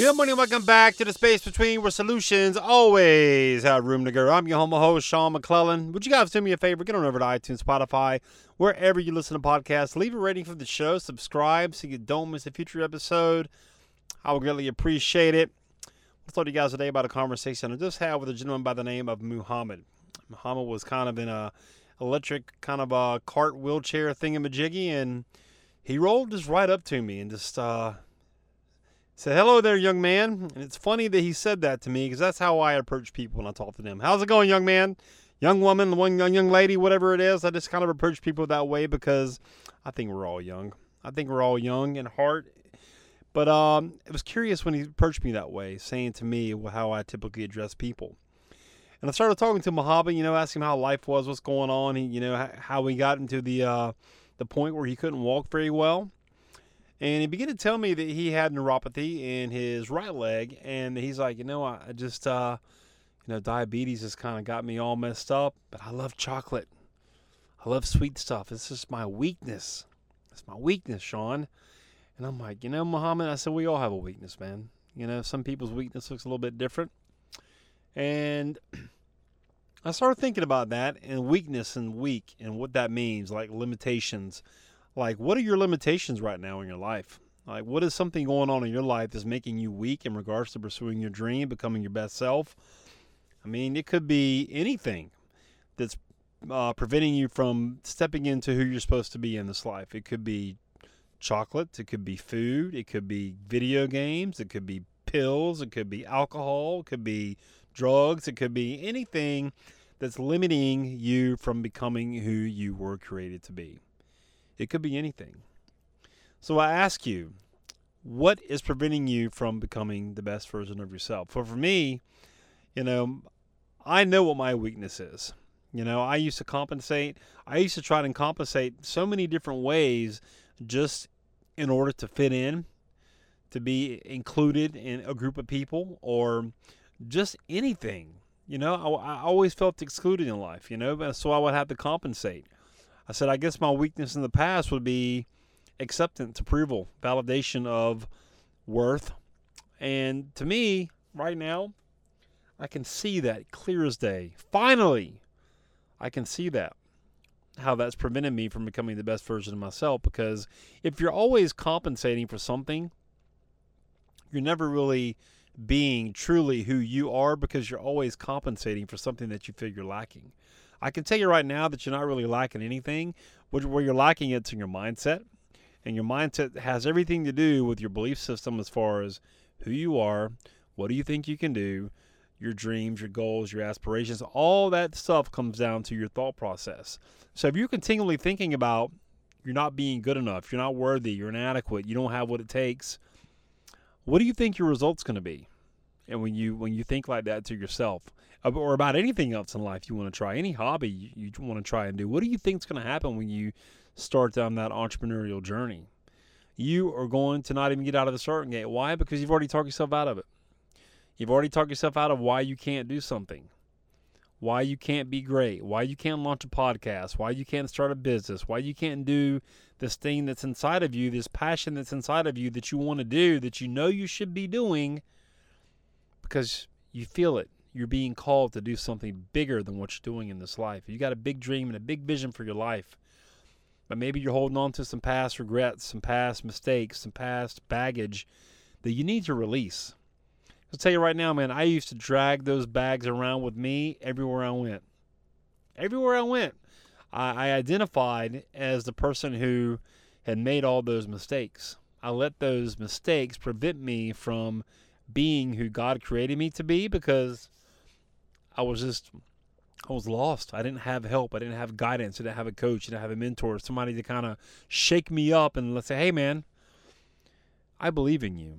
Good morning, welcome back to the space between where solutions always have room to go. I'm your home host, Sean McClellan. Would you guys do me a favor? Get on over to iTunes, Spotify, wherever you listen to podcasts. Leave a rating for the show, subscribe so you don't miss a future episode. I would greatly appreciate it. I told you guys today about a conversation I just had with a gentleman by the name of Muhammad. Muhammad was kind of in a electric kind of a cart wheelchair thingamajiggy, and he rolled just right up to me and just uh, said, "Hello there, young man." And it's funny that he said that to me because that's how I approach people when I talk to them. How's it going, young man? Young woman, one young young lady, whatever it is. I just kind of approach people that way because I think we're all young. I think we're all young in heart. But um, it was curious when he approached me that way, saying to me how I typically address people. And I started talking to Muhammad, you know, asking him how life was, what's going on, you know, how he got into the uh, the point where he couldn't walk very well. And he began to tell me that he had neuropathy in his right leg, and he's like, you know, I just, uh, you know, diabetes has kind of got me all messed up, but I love chocolate. I love sweet stuff. It's just my weakness. It's my weakness, Sean. And I'm like, you know, Muhammad, I said, we all have a weakness, man. You know, some people's weakness looks a little bit different. And I started thinking about that and weakness and weak and what that means, like limitations. Like, what are your limitations right now in your life? Like, what is something going on in your life that's making you weak in regards to pursuing your dream, becoming your best self? I mean, it could be anything that's uh, preventing you from stepping into who you're supposed to be in this life. It could be chocolate, it could be food, it could be video games, it could be pills, it could be alcohol, it could be drugs, it could be anything that's limiting you from becoming who you were created to be. It could be anything. So I ask you, what is preventing you from becoming the best version of yourself? For for me, you know, I know what my weakness is. You know, I used to compensate. I used to try to compensate so many different ways just in order to fit in, to be included in a group of people, or just anything. You know, I, I always felt excluded in life, you know, so I would have to compensate. I said, I guess my weakness in the past would be acceptance, approval, validation of worth. And to me, right now, I can see that clear as day. Finally, I can see that. How that's prevented me from becoming the best version of myself because if you're always compensating for something, you're never really being truly who you are because you're always compensating for something that you feel you're lacking. I can tell you right now that you're not really lacking anything. Where you're lacking it's in your mindset. And your mindset has everything to do with your belief system as far as who you are, what do you think you can do, your dreams, your goals, your aspirations. All that stuff comes down to your thought process. So if you're continually thinking about you're not being good enough, you're not worthy, you're inadequate, you don't have what it takes, what do you think your result's going to be? And when you when you think like that to yourself, or about anything else in life you want to try, any hobby you, you want to try and do, what do you think is going to happen when you start down that entrepreneurial journey? You are going to not even get out of the starting gate. Why? Because you've already talked yourself out of it. You've already talked yourself out of why you can't do something, why you can't be great, why you can't launch a podcast, why you can't start a business, why you can't do this thing that's inside of you, this passion that's inside of you that you want to do, that you know you should be doing because you feel it you're being called to do something bigger than what you're doing in this life. You got a big dream and a big vision for your life. But maybe you're holding on to some past regrets, some past mistakes, some past baggage that you need to release. I'll tell you right now, man, I used to drag those bags around with me everywhere I went. Everywhere I went, I, I identified as the person who had made all those mistakes. I let those mistakes prevent me from being who God created me to be because I was just I was lost. I didn't have help. I didn't have guidance. I didn't have a coach. I didn't have a mentor. Somebody to kind of shake me up and let's say, hey, man, I believe in you.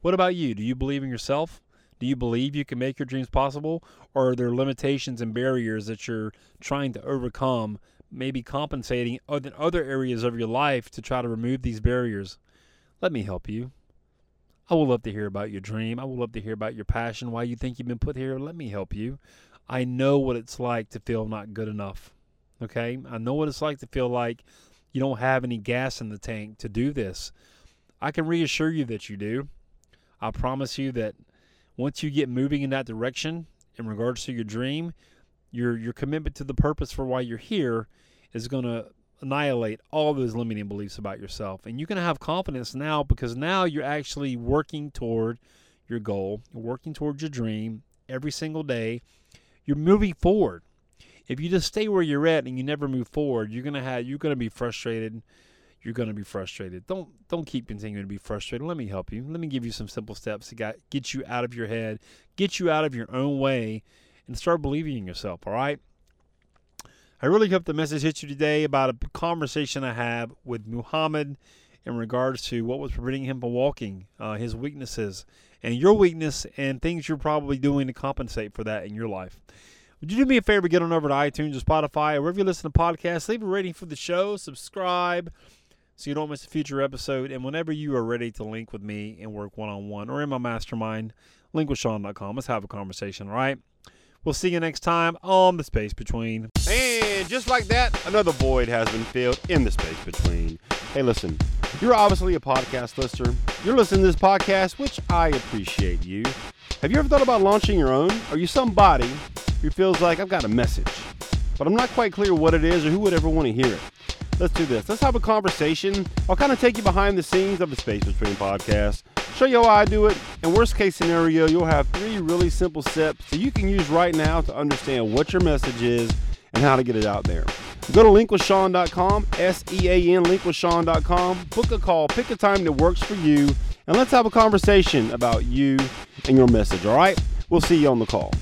What about you? Do you believe in yourself? Do you believe you can make your dreams possible? Or are there limitations and barriers that you're trying to overcome, maybe compensating in other areas of your life to try to remove these barriers? Let me help you. I would love to hear about your dream. I would love to hear about your passion, why you think you've been put here. Let me help you. I know what it's like to feel not good enough. Okay? I know what it's like to feel like you don't have any gas in the tank to do this. I can reassure you that you do. I promise you that once you get moving in that direction in regards to your dream, your your commitment to the purpose for why you're here is going to annihilate all those limiting beliefs about yourself. And you can have confidence now because now you're actually working toward your goal, you're working towards your dream every single day. You're moving forward. If you just stay where you're at and you never move forward, you're gonna have you're gonna be frustrated. You're gonna be frustrated. Don't don't keep continuing to be frustrated. Let me help you. Let me give you some simple steps to get you out of your head, get you out of your own way, and start believing in yourself. All right. I really hope the message hit you today about a conversation I have with Muhammad in regards to what was preventing him from walking, uh, his weaknesses, and your weakness, and things you're probably doing to compensate for that in your life. Would you do me a favor? Get on over to iTunes or Spotify or wherever you listen to podcasts. Leave a rating for the show. Subscribe so you don't miss a future episode. And whenever you are ready to link with me and work one on one or in my mastermind, linkwithsean.com. Let's have a conversation, all right? We'll see you next time on The Space Between. And just like that, another void has been filled in the space between. Hey, listen, you're obviously a podcast listener. You're listening to this podcast, which I appreciate you. Have you ever thought about launching your own? Are you somebody who feels like I've got a message, but I'm not quite clear what it is or who would ever want to hear it? Let's do this. Let's have a conversation. I'll kind of take you behind the scenes of the Space Between podcast, show you how I do it, and worst case scenario, you'll have three really simple steps that you can use right now to understand what your message is and how to get it out there. Go to linkwithsean.com, S E A N, linkwithsean.com, book a call, pick a time that works for you, and let's have a conversation about you and your message, all right? We'll see you on the call.